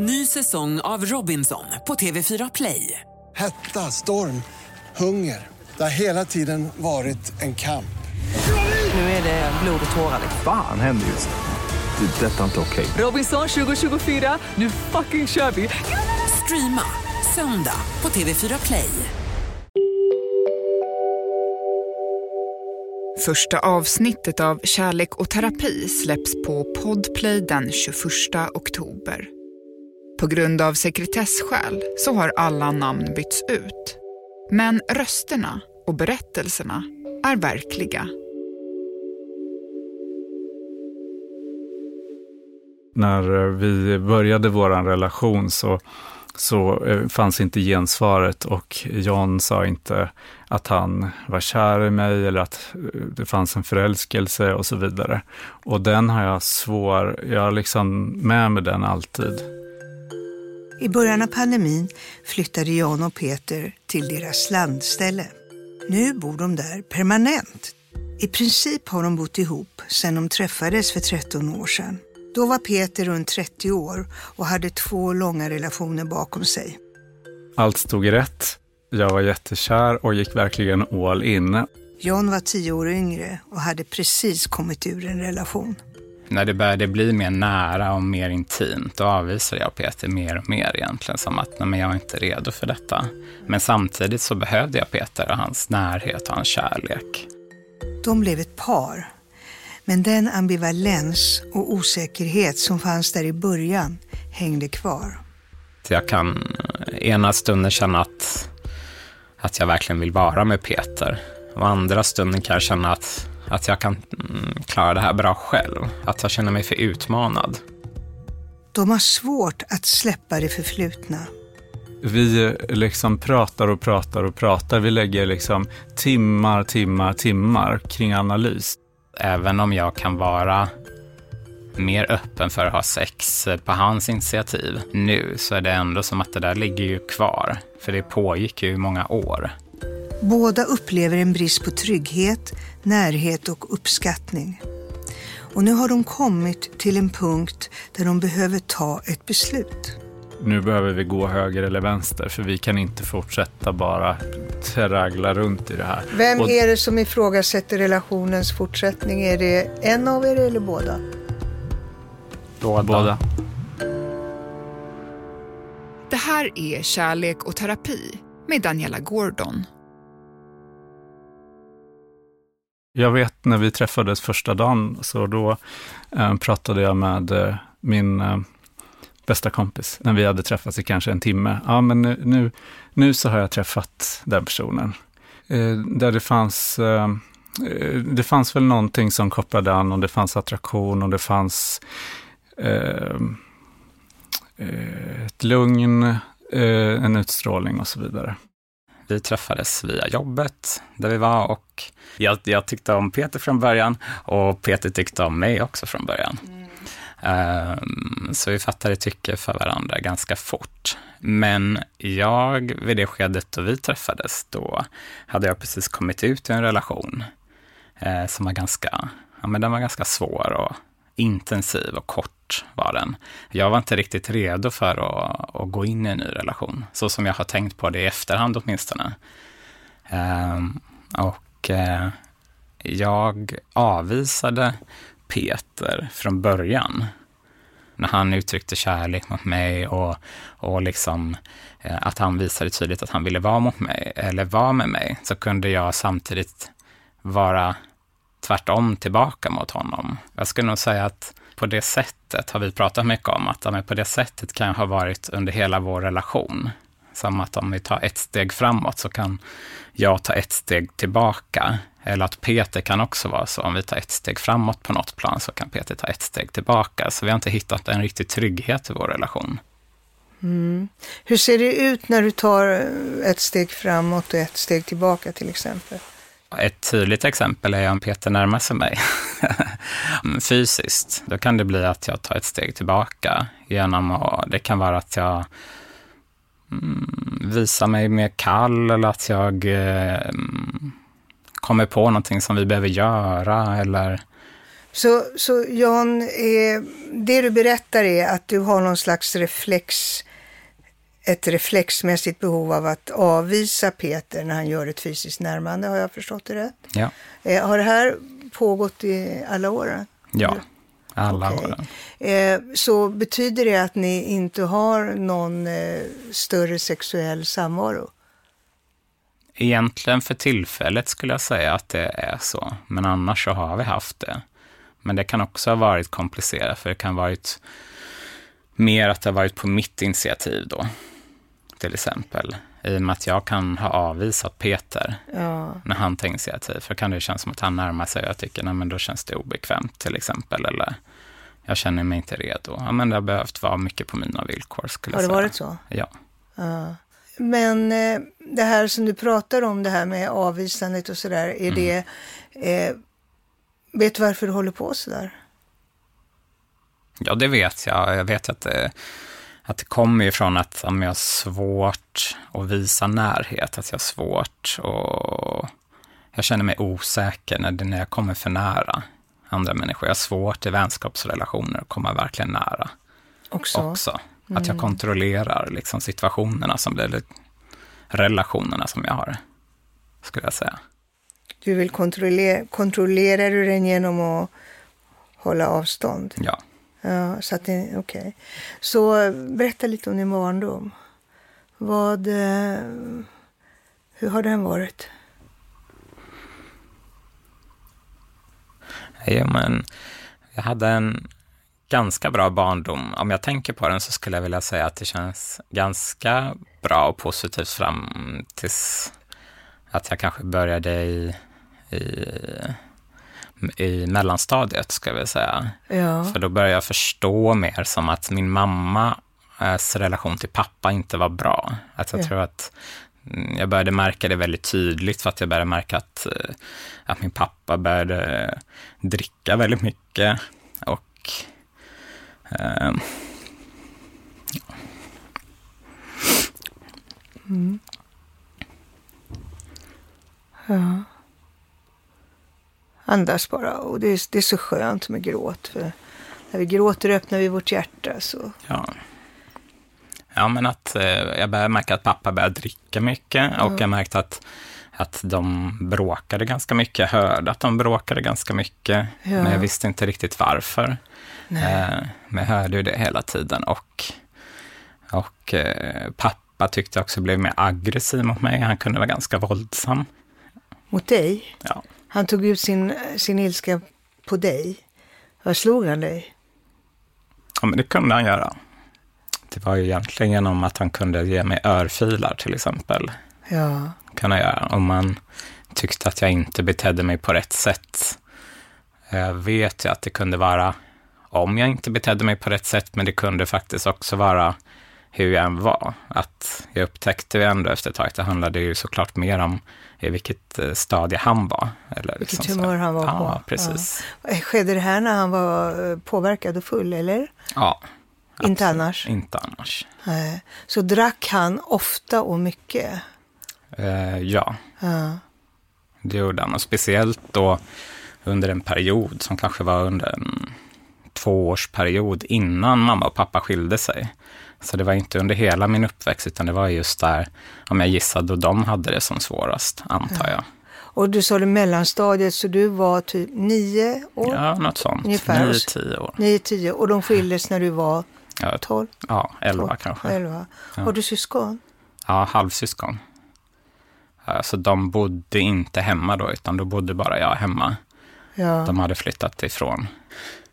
Ny säsong av Robinson på TV4 Play. Hetta, storm, hunger. Det har hela tiden varit en kamp. Nu är det blod och tårar. Fan händer just nu. Det. är Detta är inte okej. Robinson 2024, nu fucking kör vi! Streama söndag på TV4 Play. Första avsnittet av Kärlek och terapi släpps på Podplay den 21 oktober. På grund av sekretessskäl så har alla namn bytts ut. Men rösterna och berättelserna är verkliga. När eh, vi började vår relation så, så eh, fanns inte gensvaret och John sa inte att han var kär i mig eller att eh, det fanns en förälskelse och så vidare. Och den har jag svår, jag har liksom med mig den alltid. I början av pandemin flyttade Jan och Peter till deras landställe. Nu bor de där permanent. I princip har de bott ihop sedan de träffades för 13 år sedan. Då var Peter runt 30 år och hade två långa relationer bakom sig. Allt stod rätt. Jag var jättekär och gick verkligen all in. Jan var 10 år yngre och hade precis kommit ur en relation. När det började bli mer nära och mer intimt, då avvisade jag Peter mer och mer egentligen som att nej, men jag är inte redo för detta. Men samtidigt så behövde jag Peter och hans närhet och hans kärlek. De blev ett par. Men den ambivalens och osäkerhet som fanns där i början hängde kvar. Jag kan ena stunden känna att, att jag verkligen vill vara med Peter. Och andra stunden kan jag känna att att jag kan mm, klara det här bra själv. Att jag känner mig för utmanad. De har svårt att släppa det förflutna. Vi liksom pratar och pratar och pratar. Vi lägger liksom timmar, timmar, timmar kring analys. Även om jag kan vara mer öppen för att ha sex på hans initiativ nu så är det ändå som att det där ligger ju kvar. För det pågick ju i många år. Båda upplever en brist på trygghet, närhet och uppskattning. Och nu har de kommit till en punkt där de behöver ta ett beslut. Nu behöver vi gå höger eller vänster för vi kan inte fortsätta bara traggla runt i det här. Vem och... är det som ifrågasätter relationens fortsättning? Är det en av er eller båda? Båda. båda. Det här är Kärlek och terapi med Daniela Gordon. Jag vet när vi träffades första dagen, så då eh, pratade jag med eh, min eh, bästa kompis, när vi hade träffats i kanske en timme. Ja, men nu, nu, nu så har jag träffat den personen. Eh, där det fanns, eh, det fanns väl någonting som kopplade an och det fanns attraktion och det fanns eh, eh ett lugn, Eh, en utstrålning och så vidare. Vi träffades via jobbet där vi var och jag, jag tyckte om Peter från början och Peter tyckte om mig också från början. Mm. Um, så vi fattade tycke för varandra ganska fort. Men jag, vid det skedet då vi träffades, då hade jag precis kommit ut i en relation eh, som var ganska, ja men den var ganska svår och intensiv och kort var den. Jag var inte riktigt redo för att, att gå in i en ny relation, så som jag har tänkt på det i efterhand åtminstone. Um, och uh, jag avvisade Peter från början. När han uttryckte kärlek mot mig och, och liksom, uh, att han visade tydligt att han ville vara mot mig, eller vara med mig, så kunde jag samtidigt vara tvärtom tillbaka mot honom. Jag skulle nog säga att på det sättet har vi pratat mycket om, att på det sättet kan jag ha varit under hela vår relation. Som att om vi tar ett steg framåt så kan jag ta ett steg tillbaka. Eller att Peter kan också vara så, om vi tar ett steg framåt på något plan så kan Peter ta ett steg tillbaka. Så vi har inte hittat en riktig trygghet i vår relation. Mm. Hur ser det ut när du tar ett steg framåt och ett steg tillbaka till exempel? Ett tydligt exempel är om Peter närmar sig mig mm, fysiskt. Då kan det bli att jag tar ett steg tillbaka genom att, det kan vara att jag mm, visar mig mer kall eller att jag eh, mm, kommer på någonting som vi behöver göra eller så, så Jan, eh, det du berättar är att du har någon slags reflex, ett reflexmässigt behov av att avvisa Peter när han gör ett fysiskt närmande. Har jag förstått det rätt? Ja. Eh, har det här pågått i alla åren? Ja, alla Okej. åren. Eh, så betyder det att ni inte har någon eh, större sexuell samvaro? Egentligen för tillfället skulle jag säga att det är så, men annars så har vi haft det. Men det kan också ha varit komplicerat, för det kan ha varit mer att det har varit på mitt initiativ då, till exempel. I och med att jag kan ha avvisat Peter Ja, när han tar initiativ, för kan det kännas som att han närmar sig och jag tycker, nej men då känns det obekvämt till exempel, eller jag känner mig inte redo. Ja, men det har behövt vara mycket på mina villkor skulle har det jag säga. varit så? Ja. Ja. Men eh, det här som du pratar om, det här med avvisandet och sådär, är det... Eh, vet du varför du håller på sådär? Ja, det vet jag. Jag vet att det, att det kommer ifrån att om jag har svårt att visa närhet, att jag har svårt och jag känner mig osäker när, när jag kommer för nära andra människor. Jag har svårt i vänskapsrelationer att komma verkligen nära Också? också. Att jag kontrollerar liksom situationerna som blir, relationerna som jag har, skulle jag säga. Du vill kontrollera, kontrollerar du den genom att hålla avstånd? Ja. Ja, så att det, okej. Så berätta lite om din barndom. Vad, eh, hur har den varit? Ja, men jag hade en ganska bra barndom. Om jag tänker på den så skulle jag vilja säga att det känns ganska bra och positivt fram tills att jag kanske började i, i, i mellanstadiet, ska jag vilja säga. Ja, För då började jag förstå mer som att min mammas relation till pappa inte var bra. Att jag Ja. tror att mm, jag började märka det väldigt tydligt för att jag började märka att, eh, att min pappa började dricka väldigt mycket och ehm, andas bara. Och det är, det är så skönt med gråt. För när vi gråter öppnar vi vårt hjärta. Så. Ja. Ja, men att eh, jag började märka att pappa började dricka mycket och jag märkte att, att de bråkade ganska mycket. Jag hörde att de bråkade ganska mycket, Ja. men jag visste inte riktigt varför. Eh, men jag hörde ju det hela tiden och, och eh, pappa tyckte jag också blev mer aggressiv mot mig. Han kunde vara ganska våldsam. Mot dig? Ja. Han tog ut sin, sin ilska på dig. Vad slog han dig? ja, men det kunde han göra. Det var ju egentligen genom att han kunde ge mig örfilar till exempel. Ja, kan jag göra om man tyckte att jag inte betedde mig på rätt sätt. Jag vet ju att det kunde vara om jag inte betedde mig på rätt sätt, men det kunde faktiskt också vara hur jag än var. Att jag upptäckte ju ändå efter ett tag att det handlade ju såklart mer om i vilket eh, stadie han var. Eller Vilket liksom humör han var på. Ja, precis. Eh, Skedde det här när han var eh, påverkad och full, eller? Ja, Inte annars? Inte annars. Nej. Så drack han ofta och mycket? Eh, ja, Ja. Det gjorde han. Och speciellt då under en period som kanske var under en tvåårsperiod innan mamma och pappa skilde sig. Så det var inte under hela min uppväxt, utan det var just där, om jag gissar, då de hade det som svårast, antar jag. Och du sa det mellanstadiet, så du var typ nio år? Ja, något sånt. Ungefär. Nio, tio år. Nio, tio. Och de skildes när du var Ja, tolv? ja elva Tolv, kanske. Elva. Har du syskon? Ja, halvsyskon. Ja, Så de bodde inte hemma då, utan då bodde bara jag hemma. Ja. De hade flyttat ifrån.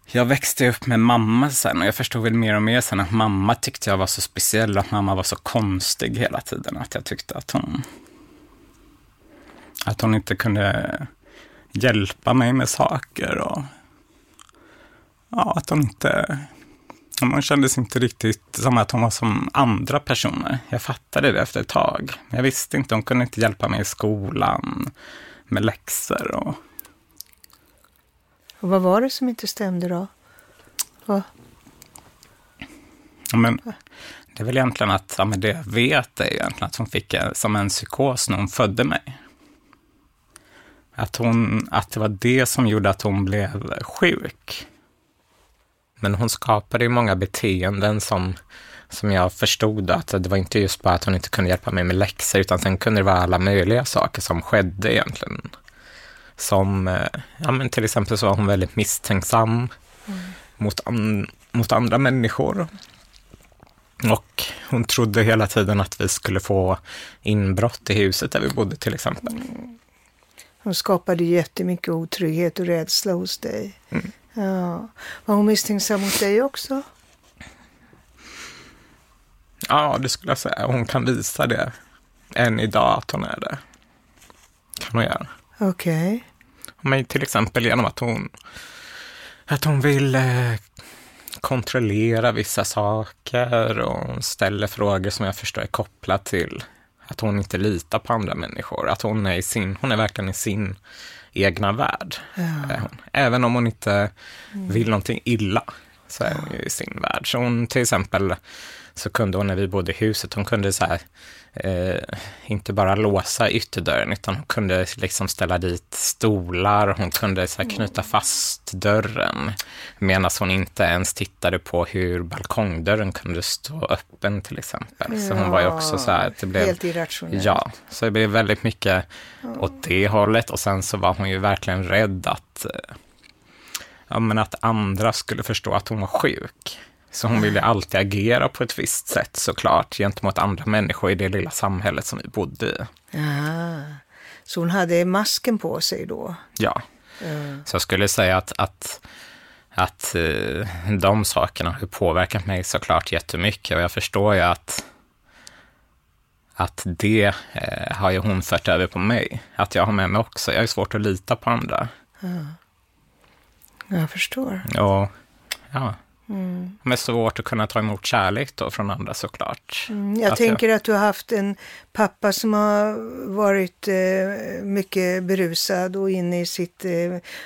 Jag växte upp med mamma sen och jag förstod väl mer och mer sen att mamma tyckte jag var så speciell och att mamma var så konstig hela tiden. Att jag tyckte att hon, att hon inte kunde hjälpa mig med saker och ja, att hon inte, Hon kändes inte riktigt som att hon var som andra personer. Jag fattade det efter ett tag. Jag visste inte, hon kunde inte hjälpa mig i skolan med läxor och och vad var det som inte stämde då? Vad? Ja, men det är väl egentligen att, ja, men det jag vet är egentligen att hon fick eh, som en psykos när hon födde mig. Att, hon, att det var det som gjorde att hon blev sjuk. Men hon skapade ju många beteenden som, som jag förstod att det var inte just bara att hon inte kunde hjälpa mig med läxor, utan sen kunde det vara alla möjliga saker som skedde egentligen. Som, eh, ja men till exempel så var hon väldigt misstänksam mot, an, mot andra människor. Och hon trodde hela tiden att vi skulle få inbrott i huset där vi bodde till exempel. Hon skapade jättemycket otrygghet och rädsla hos dig. Ja. Var hon misstänksam mot dig också? Ja, det skulle jag säga. Hon kan visa det än idag att hon är det. Kan hon göra. Okej. Men till exempel genom att hon, att hon vill eh, kontrollera vissa saker och ställer frågor som jag förstår är kopplat till att hon inte litar på andra människor. Att hon är, i sin, hon är verkligen i sin egna värld. är hon. Även om hon inte vill någonting illa så är hon ju i sin värld. Så hon till exempel så kunde hon när vi bodde i huset, hon kunde så här, eh, inte bara låsa ytterdörren utan hon kunde liksom ställa dit stolar, hon kunde så här knyta fast dörren medan hon inte ens tittade på hur balkongdörren kunde stå öppen till exempel. Så hon var ju också så här, det blev Helt irrationellt. Ja, så det blev väldigt mycket åt det hållet och sen så var hon ju verkligen rädd att, eh, ja, men att andra skulle förstå att hon var sjuk. Så hon ville alltid agera på ett visst sätt såklart gentemot andra människor i det lilla samhället som vi bodde i. Ah. Så hon hade masken på sig då? Ja, så jag skulle säga att, att, att eh, de sakerna har påverkat mig såklart jättemycket och jag förstår ju att att det eh, har ju hon fört över på mig. Att jag har med mig också. Jag har svårt att lita på andra. Jag förstår. Och ja, men är svårt att kunna ta emot kärlek då från andra såklart. Mm, Jag Att tänker att du har haft en pappa som har varit eh, mycket berusad och inne i sitt eh,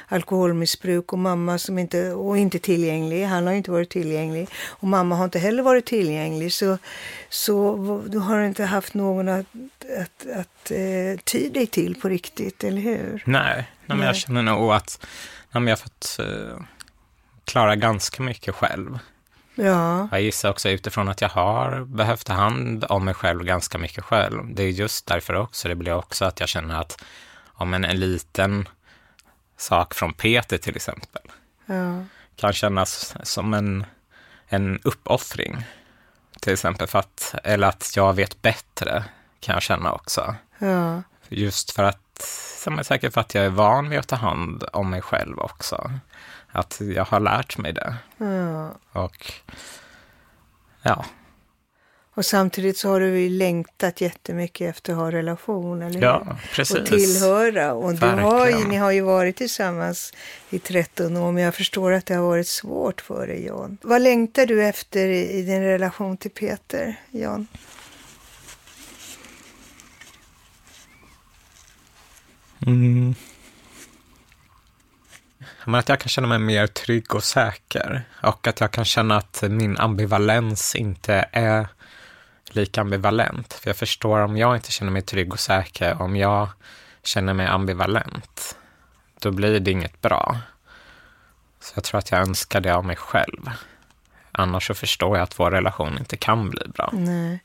alkoholmissbruk och mamma som inte, och inte tillgänglig. Han har inte varit tillgänglig och mamma har inte heller varit tillgänglig. Så, så du har inte haft någon att, att, att eh, ty dig till på riktigt, eller hur? Nej, nej men Nej. jag känner nog att nej, jag har fått eh, klara ganska mycket själv. Ja, Jag gissar också utifrån att jag har behövt ta hand om mig själv ganska mycket själv. Det är just därför också, det blir också att jag känner att om en, en liten sak från Peter till exempel ja, kan kännas som en, en uppoffring. Till exempel för att, eller att jag vet bättre kan jag känna också. ja. Just för att, som är säkert för att jag är van vid att ta hand om mig själv också. Att jag har lärt mig det. ja. Och ja, Och samtidigt så har du ju längtat jättemycket efter att ha relation, eller hur? ja precis. och tillhöra. Och du har ju, ni har ju varit tillsammans i 13 år, men jag förstår att det har varit svårt för dig, Jan. Vad längtar du efter i, i din relation till Peter, Jan? Mm. Men att jag kan känna mig mer trygg och säker. Och att jag kan känna att min ambivalens inte är lika ambivalent. För jag förstår om jag inte känner mig trygg och säker, om jag känner mig ambivalent, då blir det inget bra. Så jag tror att jag önskar det av mig själv. Annars så förstår jag att vår relation inte kan bli bra. Nej.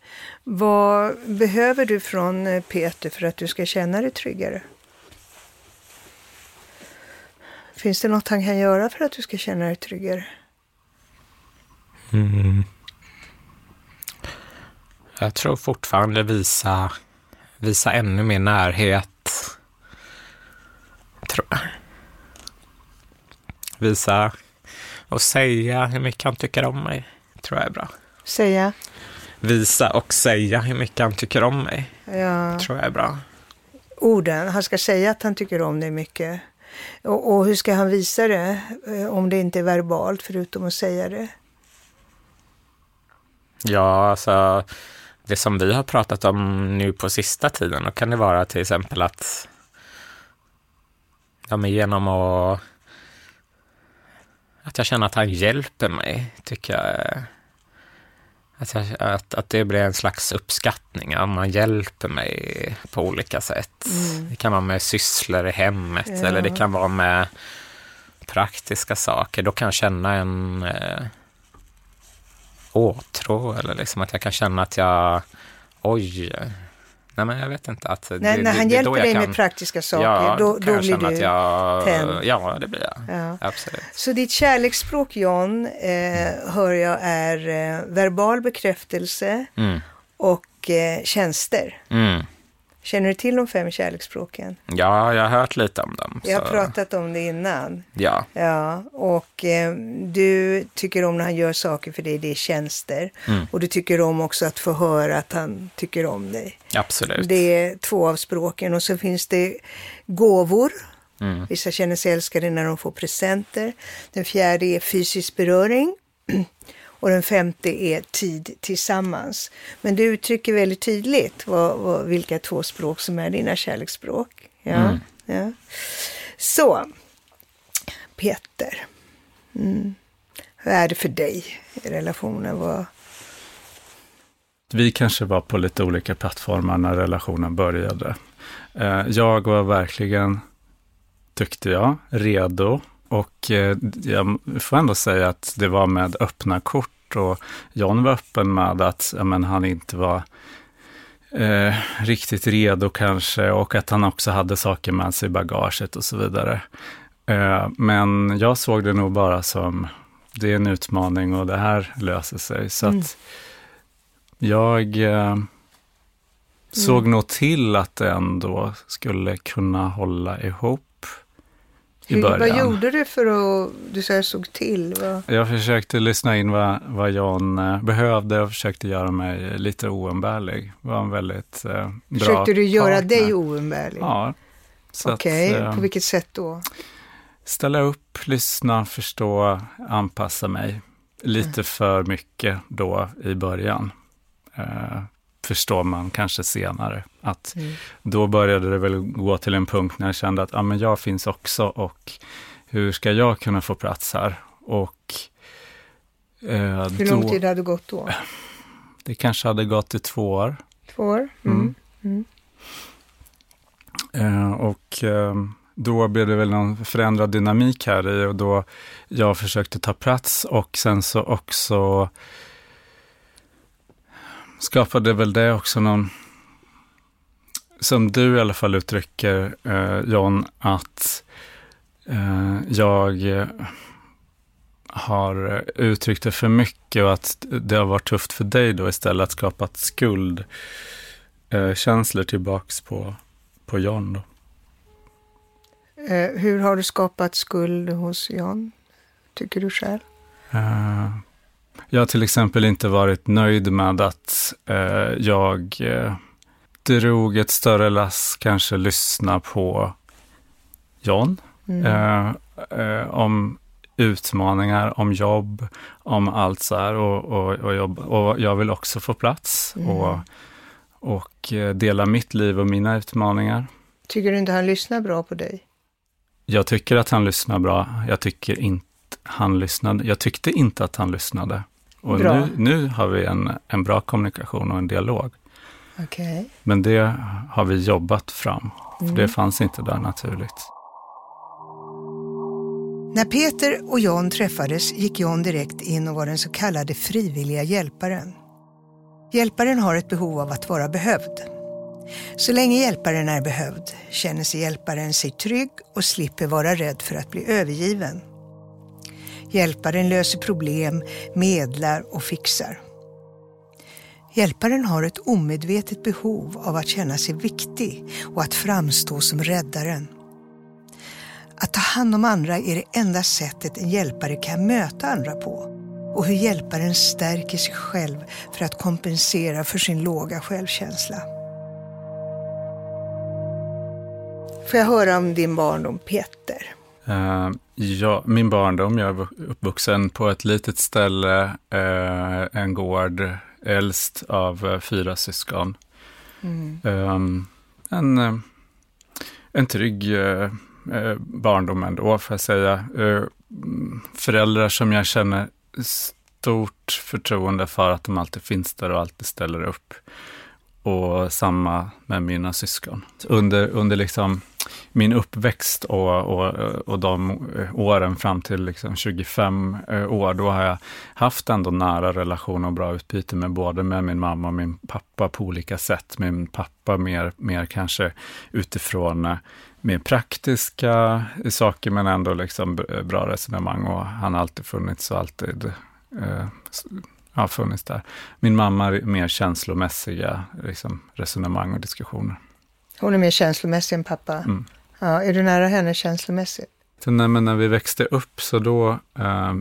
Vad behöver du från eh, Peter för att du ska känna dig tryggare? Finns det något han kan göra för att du ska känna dig tryggare? Mm. Jag tror fortfarande visa, visa ännu mer närhet. Tror jag. Visa och säga hur mycket han tycker om mig. Tror jag är bra. Säga? Visa och säga hur mycket han tycker om mig. Ja. Tror jag är bra. orden. Han ska säga att han tycker om dig mycket. Och, och hur ska han visa det eh, om det inte är verbalt förutom att säga det? Ja, alltså det som vi har pratat om nu på sista tiden, då kan det vara till exempel att ja, men genom att att jag känner att han hjälper mig, tycker jag. Att, jag, att, att det blir en slags uppskattning, att man hjälper mig på olika sätt. Det kan vara med sysslor i hemmet Ja. eller det kan vara med praktiska saker, då kan jag känna en eh, åtrå eller liksom att jag kan känna att jag, oj, nej men jag vet inte. Att När, det, när det, han det hjälper dig kan, med praktiska saker, ja, då, då blir du jag, tänd. Ja, det blir jag. Ja. Absolut. Så ditt kärleksspråk John, eh, hör jag är eh, verbal bekräftelse Mm. och eh, tjänster. Mm. Känner du till de fem kärleksspråken? Ja, jag har hört lite om dem. Jag har pratat om det innan. Ja, Ja, och eh, du tycker om när han gör saker för dig, det är tjänster. Mm. Och du tycker om också att få höra att han tycker om dig. absolut. Det är två av språken. Och så finns det gåvor. Mm. Vissa känner sig älskade när de får presenter. Den fjärde är fysisk beröring. Och den femte är tid tillsammans. Men du uttrycker väldigt tydligt vad, vad, vilka två språk som är dina kärleksspråk. Ja, Mm. ja. Så, Peter. Mm. Hur är det för dig i relationen? Vad, Vi kanske var på lite olika plattformar när relationen började. Eh, Jag var verkligen, tyckte jag, redo. Och eh, jag får ändå säga att det var med öppna kort och John var öppen med att ja, men han inte var eh, riktigt redo kanske och att han också hade saker med sig i bagaget och så vidare. Eh, men jag såg det nog bara som, det är en utmaning och det här löser sig. Så Mm. att jag eh, såg nog till att det ändå skulle kunna hålla ihop hur, vad gjorde du för att, du jag såg till? Vad, Jag försökte lyssna in vad, vad John eh, behövde och försökte göra mig lite oumbärlig. Var en väldigt eh, bra försökte du göra partner. dig oumbärlig? Ja. Så Okej, att, eh, på vilket sätt då? ställa upp, lyssna, förstå, anpassa mig. Lite för mycket då i början. Eh, förstår man kanske senare. Att Mm. Då började det väl gå till en punkt när jag kände att ah, men jag finns också och hur ska jag kunna få plats här? Och eh, Hur lång då, tid hade gått då? det kanske hade gått i två år. Två år? Mm. Mm. Eh, och eh, då blev det väl någon förändrad dynamik här i och då jag försökte ta plats och sen så också skapade väl det också någon, som du i alla fall uttrycker eh, John, att eh, jag eh, har uttryckt det för mycket och att det har varit tufft för dig då istället att skapa ett skuld eh, tillbaks på, på John. Då. Eh, hur har du skapat skuld hos Jan? Tycker du själv? Jag har till exempel inte varit nöjd med att eh, jag eh, drog ett större lass, kanske lyssna på John. Mm. Eh, eh, om utmaningar, om jobb, om allt så här. Och, och, och, jobb. och jag vill också få plats Mm. och, och eh, dela mitt liv och mina utmaningar. Tycker du inte han lyssnar bra på dig? Jag tycker att han lyssnar bra. Jag tycker inte han lyssnade. Jag tyckte inte att han lyssnade. Och Bra. nu, nu har vi en, en bra kommunikation och en dialog. Okej. Men det har vi jobbat fram. För Mm. det fanns inte där naturligt. När Peter och John träffades gick John direkt in och var den så kallade frivilliga hjälparen. Hjälparen har ett behov av att vara behövd. Så länge hjälparen är behövd känner sig hjälparen sig trygg och slipper vara rädd för att bli övergiven. Hjälparen löser problem, medlar och fixar. Hjälparen har ett omedvetet behov av att känna sig viktig och att framstå som räddaren. Att ta hand om andra är det enda sättet en hjälpare kan möta andra på och hur hjälparen stärker sig själv för att kompensera för sin låga självkänsla. Får jag höra om din barndom Peter? Eh, ja, min barndom, jag är uppvuxen på ett litet ställe, eh, en gård, äldst av eh, fyra syskon. Eh, en, eh, en trygg barndom ändå, får jag säga. Mm, föräldrar som jag känner stort förtroende för att de alltid finns där och alltid ställer upp. Och samma med mina syskon. Under, under liksom min uppväxt och, och, och de eh, åren fram till liksom 25 eh, år, då har jag haft ändå nära relation och bra utbyte med både med min mamma och min pappa på olika sätt. Min pappa mer, mer kanske utifrån eh, mer praktiska saker, men ändå liksom bra resonemang och han har alltid funnits och alltid eh, ja, funnits där. Min mamma är mer känslomässiga liksom, resonemang och diskussioner. Hon är mer känslomässig än pappa? Mm. Ja, är du nära henne känslomässigt? Så när, men när vi växte upp så då eh,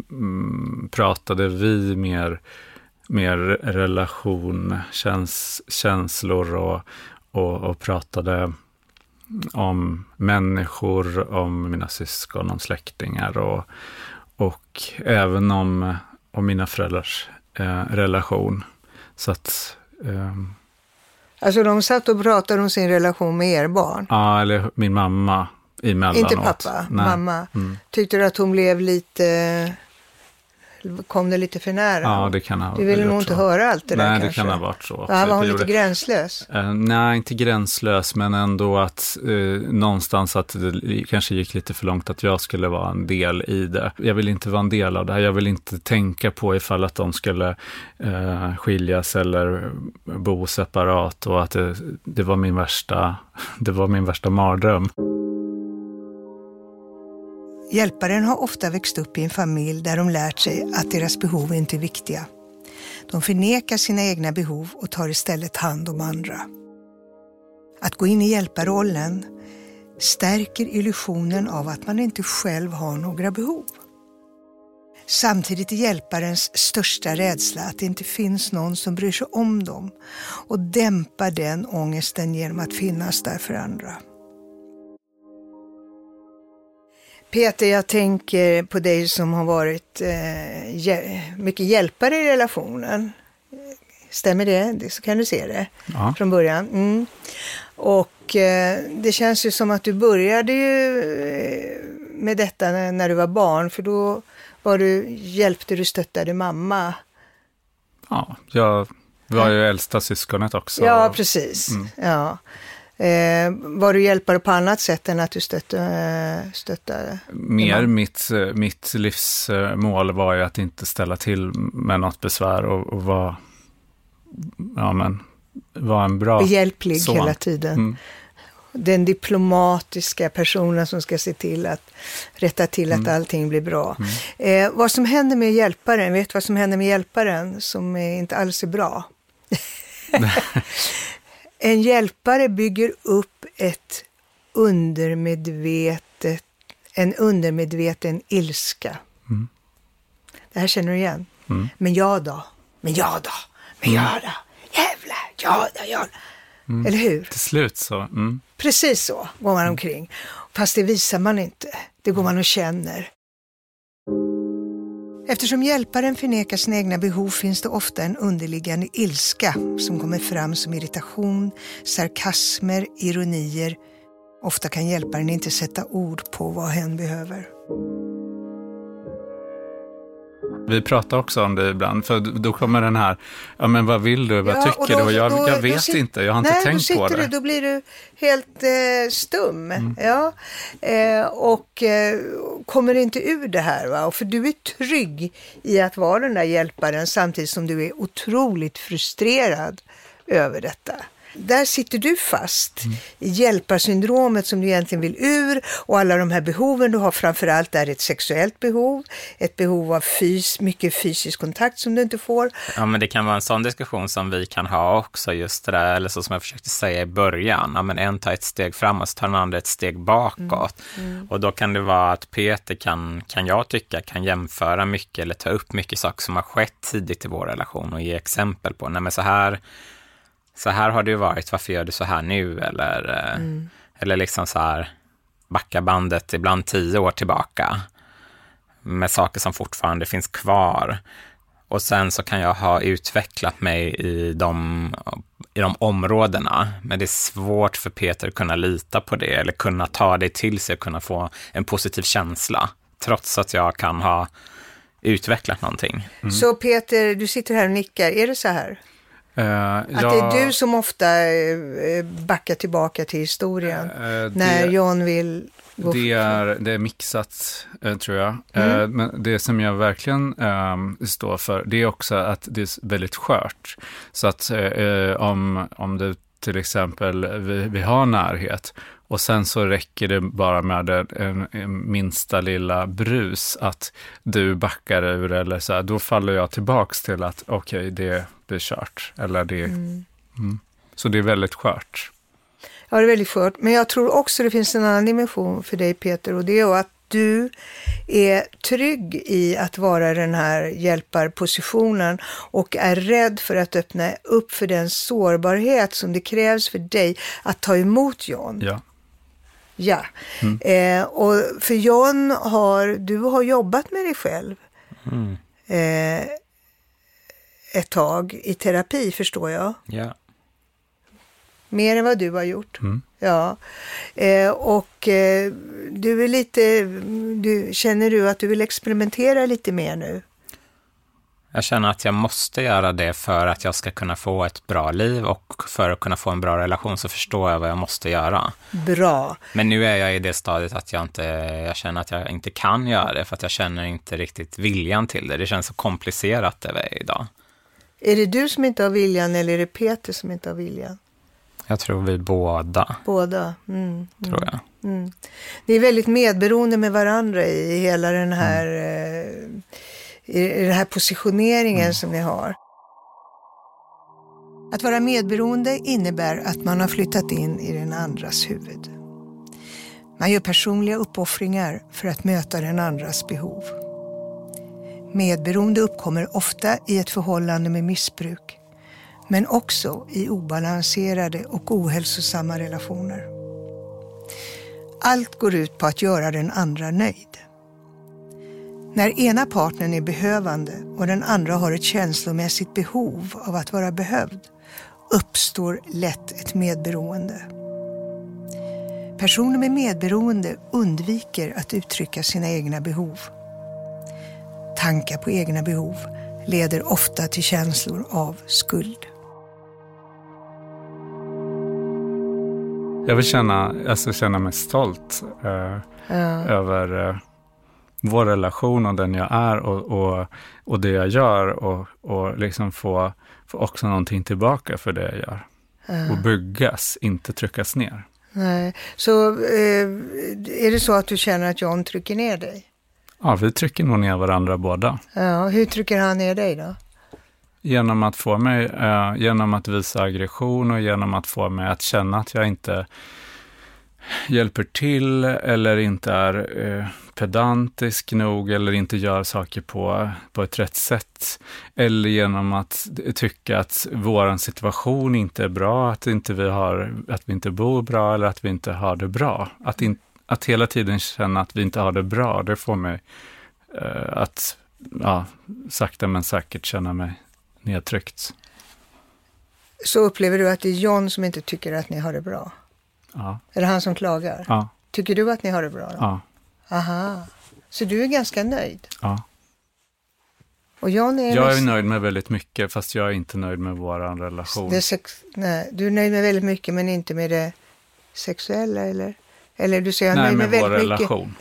pratade vi mer, mer relation, käns, känslor och, och, och pratade om människor, om mina syskon, om släktingar och, och även om, om mina föräldrars eh, relation. Så att... Eh, alltså de satt och pratade om sin relation med er barn? Ja, eller min mamma emellanåt. Inte pappa, Nej. mamma. Mm. Tyckte du att hon blev lite kom det lite för nära. Ja, det kan ha Du ville nog inte höra allt det nej, där Nej, kanske. det kan ha varit så. Ja, var hon lite gränslös? Uh, nej, inte gränslös, men ändå att uh, någonstans att det kanske gick lite för långt att jag skulle vara en del i det. Jag vill inte vara en del av det här. Jag vill inte tänka på ifall att de skulle uh, skiljas eller bo separat och att det, det, var min värsta, det var min värsta mardröm. Hjälparen har ofta växt upp i en familj där de lärt sig att deras behov inte är viktiga. De förnekar sina egna behov och tar istället hand om andra. Att gå in i hjälparrollen stärker illusionen av att man inte själv har några behov. Samtidigt är hjälparens största rädsla att det inte finns någon som bryr sig om dem och dämpar den ångesten genom att finnas där för andra. Peter, jag tänker på dig som har varit eh, mycket hjälpare i relationen. Stämmer det? Så kan du se det ja. från början. Mm. Och eh, det känns ju som att du började ju eh, med detta när, när, du var barn, för då var du, hjälpte du, stöttade mamma. Ja, jag var ju äldsta syskonet också. Ja, precis. Mm. Ja. Eh, var du hjälpare på annat sätt än att du stötte, stöttade? Mer mitt, mitt livsmål var ju att inte ställa till med något besvär och, och vara ja, men, var en bra Behjälplig son. hela tiden. Mm. Den diplomatiska personen som ska se till att rätta till att mm. allting blir bra. Mm. Eh, vad som händer med hjälparen, vet du vad som händer med hjälparen som inte alls är bra? En hjälpare bygger upp ett undermedvetet, en undermedveten ilska. Mm. Det här känner du igen. Mm. Men jag då? Men jag då? Men mm. jag då? Jävlar, jag då? Jag då? Mm. Eller hur? Till slut så. Mm. Precis så går man omkring. Fast det visar man inte. Det går man och känner. Eftersom hjälparen förnekar sina egna behov finns det ofta en underliggande ilska som kommer fram som irritation, sarkasmer, ironier. Ofta kan hjälparen inte sätta ord på vad hen behöver. Vi pratar också om det ibland, för då kommer den här, ja men vad vill du, vad ja, tycker då, du? Jag, då, jag vet sit, inte, jag har inte nej, tänkt på det. Du, då blir du helt eh, stum. Mm. Ja. Eh, och eh, kommer inte ur det här. Va? För du är trygg i att vara den där hjälparen samtidigt som du är otroligt frustrerad över detta. Där sitter du fast mm. i hjälparsyndromet som du egentligen vill ur och alla de här behoven du har framförallt är ett sexuellt behov, ett behov av fys, mycket fysisk kontakt som du inte får. Ja, men det kan vara en sån diskussion som vi kan ha också, just det där, eller så som jag försökte säga i början, ja, men en tar ett steg framåt, så tar den andra ett steg bakåt. Mm. Mm. Och då kan det vara att Peter kan, kan jag tycka, kan jämföra mycket eller ta upp mycket saker som har skett tidigt i vår relation och ge exempel på, nej men så här så här har det ju varit, varför gör du så här nu? Eller, eh, mm. eller liksom så här, backa bandet ibland tio år tillbaka med saker som fortfarande finns kvar. Och sen så kan jag ha utvecklat mig i de, i de områdena, men det är svårt för Peter att kunna lita på det eller kunna ta det till sig och kunna få en positiv känsla, trots att jag kan ha utvecklat någonting. Mm. Så Peter, du sitter här och nickar, är det så här? Eh, Att det är du som ofta eh, backar tillbaka till historien eh, när det- John vill gå Det är, det är mixat, eh, tror jag. Mm. Eh, men det som jag verkligen eh, står för, det är också att det är väldigt skört. Så att eh, om, om du till exempel, vi, vi har närhet och sen så räcker det bara med en, en, minsta lilla brus att du backar ur eller så här, då faller jag tillbaks till att okej, det, det är kört. Eller det, mm. Så det är väldigt skört. Ja, det är väldigt skört. Men jag tror också det finns en annan dimension för dig Peter och det är att du är trygg i att vara i den här hjälparpositionen och är rädd för att öppna upp för den sårbarhet som det krävs för dig att ta emot John. Ja. Ja. Eh, och för John har, du har jobbat med dig själv eh, ett tag i terapi förstår jag. Ja. Mer än vad du har gjort. Mm. Ja. Eh, och eh, du är lite, du, känner du att du vill experimentera lite mer nu? Jag känner att jag måste göra det för att jag ska kunna få ett bra liv och för att kunna få en bra relation så förstår jag vad jag måste göra. Bra. Men nu är jag i det stadiet att jag inte, jag känner att jag inte kan göra det för att jag känner inte riktigt viljan till det. Det känns så komplicerat det är idag. Är det du som inte har viljan eller är det Peter som inte har viljan? Jag tror vi båda, Båda. Mm. tror jag. Mm. Ni är väldigt medberoende med varandra i hela den här, eh, i, den här positioneringen som ni har. Att vara medberoende innebär att man har flyttat in i den andras huvud. Man gör personliga uppoffringar för att möta den andras behov. Medberoende uppkommer ofta i ett förhållande med missbruk, men också i obalanserade och ohälsosamma relationer. Allt går ut på att göra den andra nöjd. När ena partnern är behövande och den andra har ett känslomässigt behov av att vara behövd uppstår lätt ett medberoende. Personer med medberoende undviker att uttrycka sina egna behov. Tankar på egna behov leder ofta till känslor av skuld. Jag vill känna, alltså känna mig stolt eh, över eh, vår relation och den jag är och, och, och det jag gör och, och liksom få, få också någonting tillbaka för det jag gör. Och byggas, inte tryckas ner. Nej. Så eh, är det så att du känner att John trycker ner dig? Ja, vi trycker nog ner varandra båda. Ja, hur trycker han ner dig då? Genom att få mig, eh, genom att visa aggression och genom att få mig att känna att jag inte hjälper till eller inte är eh, pedantisk nog eller inte gör saker på, på ett rätt sätt. Eller genom att tycka att vår situation inte är bra, att, inte vi, har, att vi inte bor bra eller att vi inte har det bra. Att, in, att hela tiden känna att vi inte har det bra, det får mig eh, att ja, sakta men säkert känna mig nedtryckt. Så upplever du att det är John som inte tycker att ni har det bra? Ja, Är det han som klagar? ja, Tycker du att ni har det bra? Då? ja, Aha. Så du är ganska nöjd? ja. Och John är... Jag är mest- nöjd med väldigt mycket, fast jag är inte nöjd med vår relation. det sex... Nej, du är nöjd med väldigt mycket men inte med det sexuella eller? Eller du säger Nej, nöjd med med vår väldigt mycket. relation.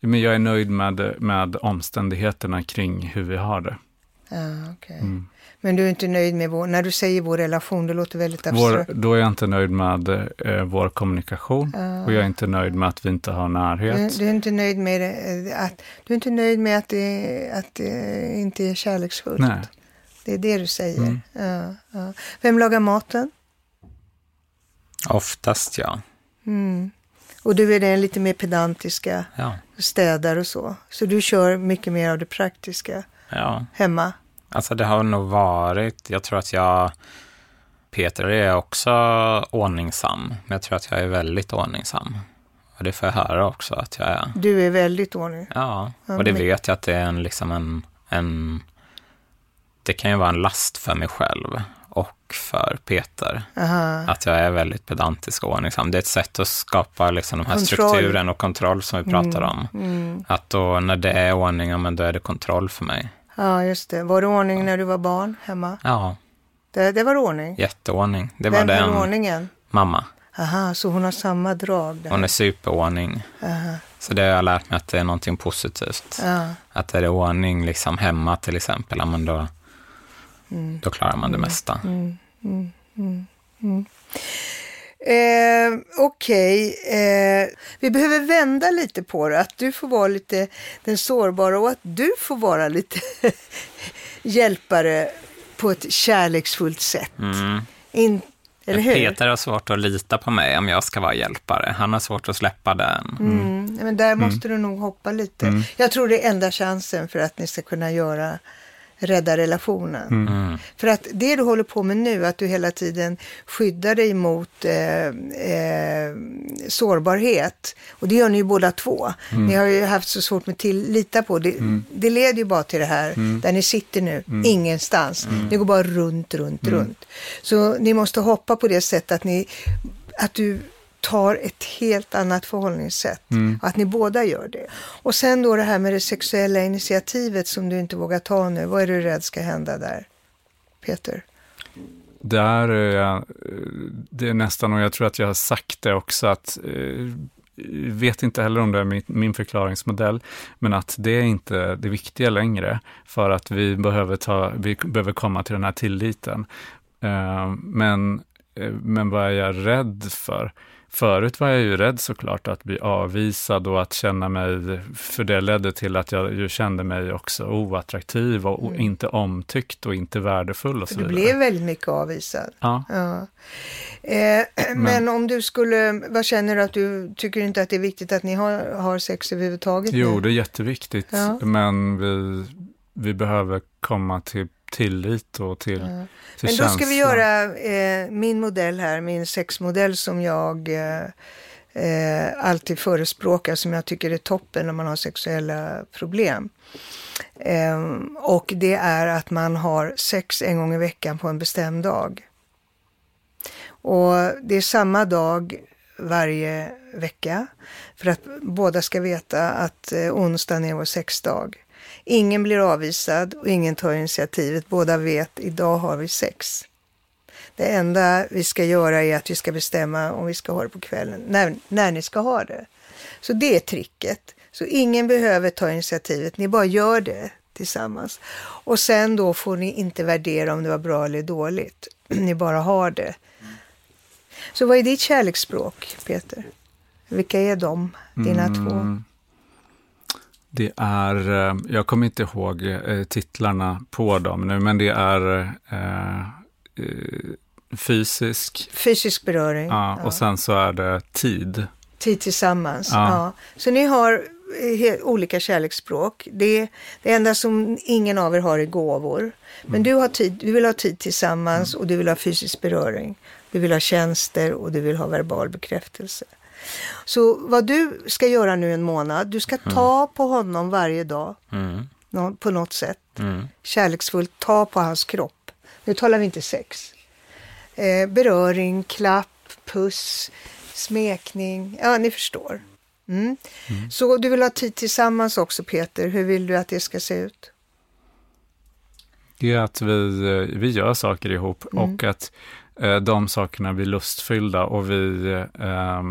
Men jag är nöjd med, med omständigheterna kring hur vi har det. Ja, okej. Mm. Men du är inte nöjd med vår... När du säger vår relation, det låter väldigt Vår, abstrakt. då är jag inte nöjd med eh, vår kommunikation och jag är inte nöjd med att vi inte har Du, närhet. du är inte nöjd med det, eh, att, du är inte nöjd med att det, att det inte är kärleksfullt? Nej, Det är det du säger? Mm. Ja, ja. Vem lagar maten? Oftast ja. Mm. Och du är den lite mer pedantiska, Ja. städar och så. Så du kör mycket mer av det praktiska ja. hemma? Alltså det har nog varit, jag tror att jag, Peter är också ordningsam, men jag tror att jag är väldigt ordningsam. Och det får jag höra också att jag är. Du är väldigt ordning. Ja, och det vet jag att det är en, liksom en, en, det kan ju vara en last för mig själv och för Peter. Aha. Att jag är väldigt pedantisk och ordningsam. Det är ett sätt att skapa liksom de här Kontroll. strukturen och kontroll som vi pratar om. Mm. Att då när det är ordning, men då är det kontroll för mig. Ja, just det. Var det ordning när du var barn hemma? Ja, Det, det var ordning. Jätteordning. Det var Vem den höll ordningen? mamma. Aha, så hon har samma drag där. Hon är superordning. Aha, Så det har jag lärt mig att det är någonting positivt. ja. Att är det ordning liksom hemma till exempel, ja, men då, Mm. då klarar man det mesta. Eh, Okej, eh, vi behöver vända lite på det. Att du får vara lite den sårbara och att du får vara lite hjälpare på ett kärleksfullt sätt. Mm. In? Peter har svårt att lita på mig om jag ska vara hjälpare. Han har svårt att släppa den. Mm. nej, Men där måste du nog hoppa lite. Jag tror det är enda chansen för att ni ska kunna göra rädda relationen. Mm. För att det du håller på med nu, att du hela tiden skyddar dig mot eh, eh, sårbarhet. Och det gör ni ju båda två. Ni har ju haft så svårt med till lita på. Det, det leder ju bara till det här där ni sitter nu, ingenstans. Ni går bara runt, runt, runt. Så ni måste hoppa på det sättet att ni, att du tar ett helt annat förhållningssätt. Och att ni båda gör det. Och sen då det här med det sexuella initiativet som du inte vågar ta nu. Vad är du rädd ska hända där? Peter? Där är jag, det är nästan, och jag tror att jag har sagt det också, att eh, vet inte heller om det är min, min förklaringsmodell, men att det är inte det viktiga längre, för att vi behöver, ta, vi behöver komma till den här tilliten. Eh, men, eh, men vad är jag rädd för? Förut var jag ju rädd såklart att bli avvisad och att känna mig, för det ledde till att jag ju kände mig också oattraktiv och o- inte omtyckt och inte värdefull och så För du vidare. blev väldigt mycket avvisad. Ja. Ja. Eh, men om du skulle, vad känner du att du tycker inte att det är viktigt att ni har, har sex överhuvudtaget? Jo, nu? det är jätteviktigt, Ja. men vi, vi behöver komma till tillit och till, till Men då ska vi göra eh, min modell här, min sexmodell som jag eh, eh, alltid förespråkar, som jag tycker är toppen när man har sexuella problem. Eh, och det är att man har sex en gång i veckan på en bestämd dag. Och det är samma dag varje vecka för att båda ska veta att eh, onsdagen är vår sexdag. Ingen blir avvisad och ingen tar initiativet. Båda vet idag har vi sex. Det enda vi ska göra är att vi ska bestämma om vi ska ha det på kvällen, när, när ni ska ha det. Så det är tricket. Så ingen behöver ta initiativet, ni bara gör det tillsammans. Och sen då får ni inte värdera om det var bra eller dåligt. Ni bara har det. Så vad är ditt kärleksspråk, Peter? Vilka är de, dina två? Mm. Det är, eh, jag kommer inte ihåg eh, titlarna på dem nu, men det är eh, eh, fysisk, Fysisk beröring. ja, och sen så är det tid. Tid tillsammans. Ja. Ja. Så ni har olika kärleksspråk. Det, det enda som ingen av er har är gåvor. Men du, har tid, du vill ha tid tillsammans och du vill ha fysisk beröring. Du vill ha tjänster och du vill ha verbal bekräftelse. Så vad du ska göra nu en månad, du ska ta på honom varje dag Mm. på något sätt. Mm. Kärleksfullt ta på hans kropp. Nu talar vi inte sex. Eh, beröring, klapp, puss, smekning. Ja, ni förstår. Mm. Så du vill ha tid tillsammans också Peter. Hur vill du att det ska se ut? Det är att vi, eh, vi gör saker ihop och att eh, de sakerna blir lustfyllda och vi eh,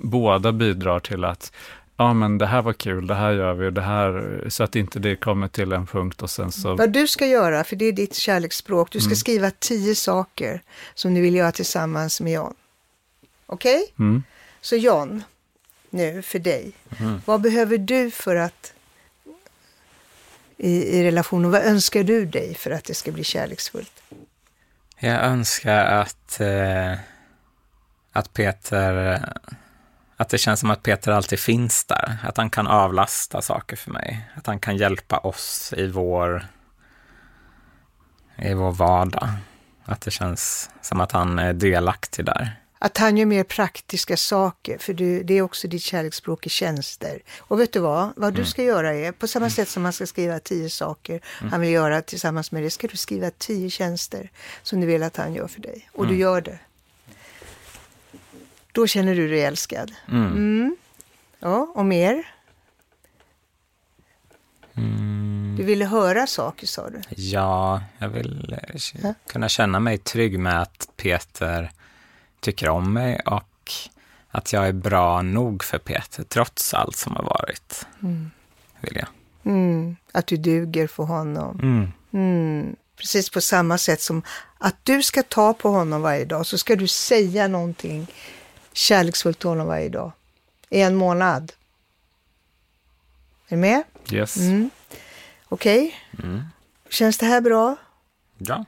båda bidrar till att ja men det här var kul, det här gör vi, det här, så att inte det kommer till en punkt och sen så, Vad du ska göra, för det är ditt kärleksspråk, du ska skriva tio saker som du vill göra tillsammans med John. Okej? mm, Så John, nu för dig, vad behöver du för att i, i relationen, vad önskar du dig för att det ska bli kärleksfullt? Jag önskar att, eh, att Peter, att det känns som att Peter alltid finns där. Att han kan avlasta saker för mig. Att han kan hjälpa oss i vår, i vår vardag. Att det känns som att han är delaktig där. Att han gör mer praktiska saker, för du, det är också ditt kärleksspråk i tjänster. Och vet du vad? Vad du ska göra är, på samma sätt som man ska skriva tio saker han vill göra tillsammans med dig, ska du skriva tio tjänster som du vill att han gör för dig. Och du gör det. Då känner du dig älskad. Mm. Ja, och mer? Mm. Du ville höra saker sa du. Ja, jag vill kunna känna mig trygg med att Peter tycker om mig och att jag är bra nog för Peter trots allt som har varit. Vill jag. Mm, att du duger för honom. Mm. Mm, precis på samma sätt som att du ska ta på honom varje dag så ska du säga någonting kärleksfullt till honom varje dag. I en månad. Är du med? Yes. Mm. Okej? Känns det här bra? Ja.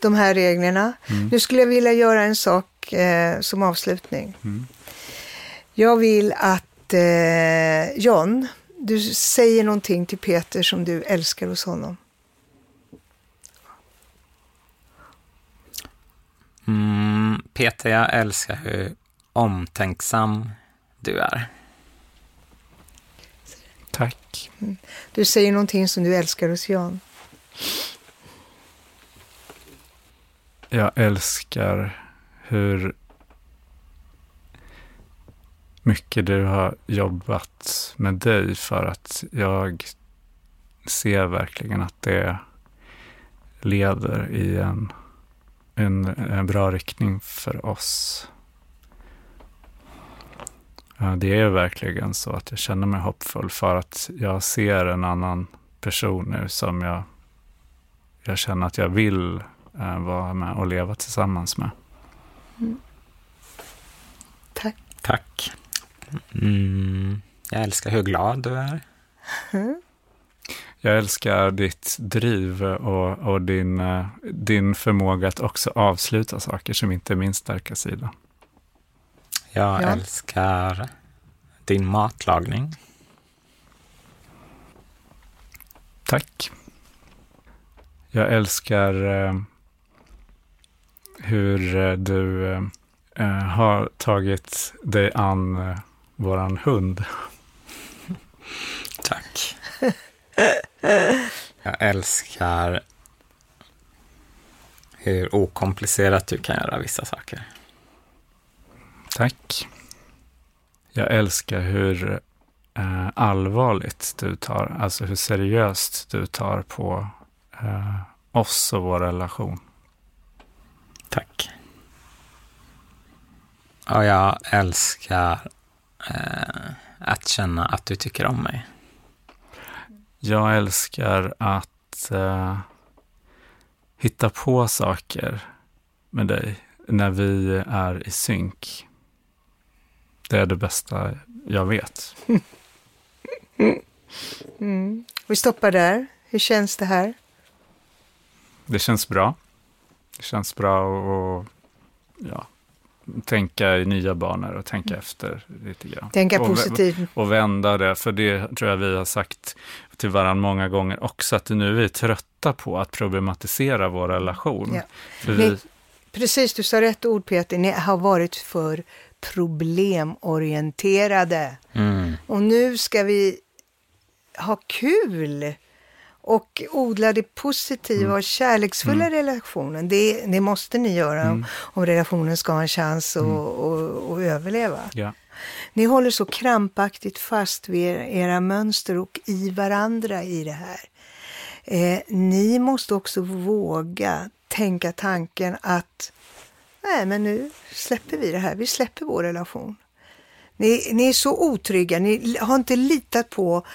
De här reglerna. Nu skulle jag vilja göra en sak eh, som avslutning. Jag vill att eh, John, du säger någonting till Peter som du älskar hos honom. Mm, Peter, jag älskar hur omtänksam du är. Tack. Du säger någonting som du älskar hos Jan. Jag älskar hur mycket du har jobbat med dig för att jag ser verkligen att det leder i en, en, en bra riktning för oss. Ja, Det är verkligen så att jag känner mig hoppfull för att jag ser en annan person nu som jag, jag känner att jag vill eh, vara med och leva tillsammans med. Tack. Tack. Mm, jag älskar hur glad du är. Jag älskar ditt driv och, och din, eh, din förmåga att också avsluta saker som inte är min starka sida. Jag Ja. älskar din matlagning. Tack. Jag älskar eh, hur eh, du eh, eh, har tagit dig an eh, våran hund. Tack. Jag älskar hur okomplicerat du kan göra vissa saker. Tack. Jag älskar hur eh, allvarligt du tar, alltså hur seriöst du tar på eh, oss och vår relation. Tack. Och jag älskar eh, att känna att du tycker om mig. Jag älskar att eh, hitta på saker med dig när vi är i synk. Det är det bästa jag vet. Vi stoppar där. Hur känns det här? Det känns bra. Det känns bra att ja, tänka i nya banor och tänka efter lite grann. Tänka och, positivt. Och vända det, för det tror jag vi har sagt till varandra många gånger också, att nu är vi trötta på att problematisera vår relation. Ja. Ni- vi, Precis, du sa rätt ord Peter. Ni har varit för problemorienterade. Mm. Och nu ska vi ha kul och odla det positiva och kärleksfulla relationen. Det, det måste ni göra om, om relationen ska ha en chans att att överleva. ja. Ni håller så krampaktigt fast vid er- era mönster och i varandra i det här. Eh, ni måste också våga tänka tanken att nej men nu släpper vi det här, vi släpper vår relation. Ni, ni är så otrygga, ni har inte litat på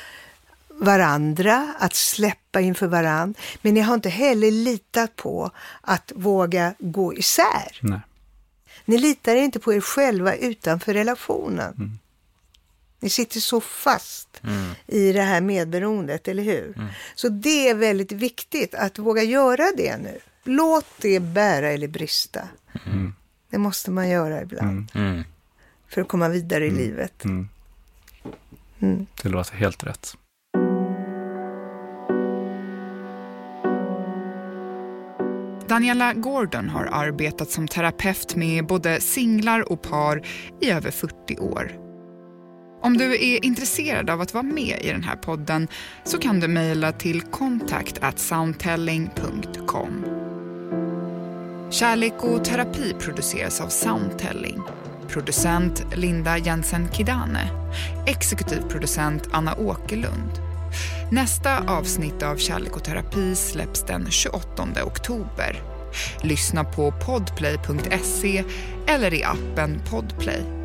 varandra, att släppa inför varandra. Men ni har inte heller litat på att våga gå isär. Nej. Ni litar inte på er själva utanför relationen. Ni sitter så fast i det här medberoendet, eller hur? Så det är väldigt viktigt att våga göra det nu. Låt det bära eller brista. Det måste man göra ibland Mm. för att komma vidare i livet. Mm. Det låter helt rätt. Daniela Gordon har arbetat som terapeut med både singlar och par i över 40 år. Om du är intresserad av att vara med i den här podden så kan du mejla till kontakt soundtelling.com. Kärlek och terapi produceras av Soundtelling. Producent Linda Jensen Kidane. Exekutiv producent Anna Åkerlund. Nästa avsnitt av Kärlek och terapi släpps den 28 oktober. Lyssna på podplay.se eller i appen Podplay.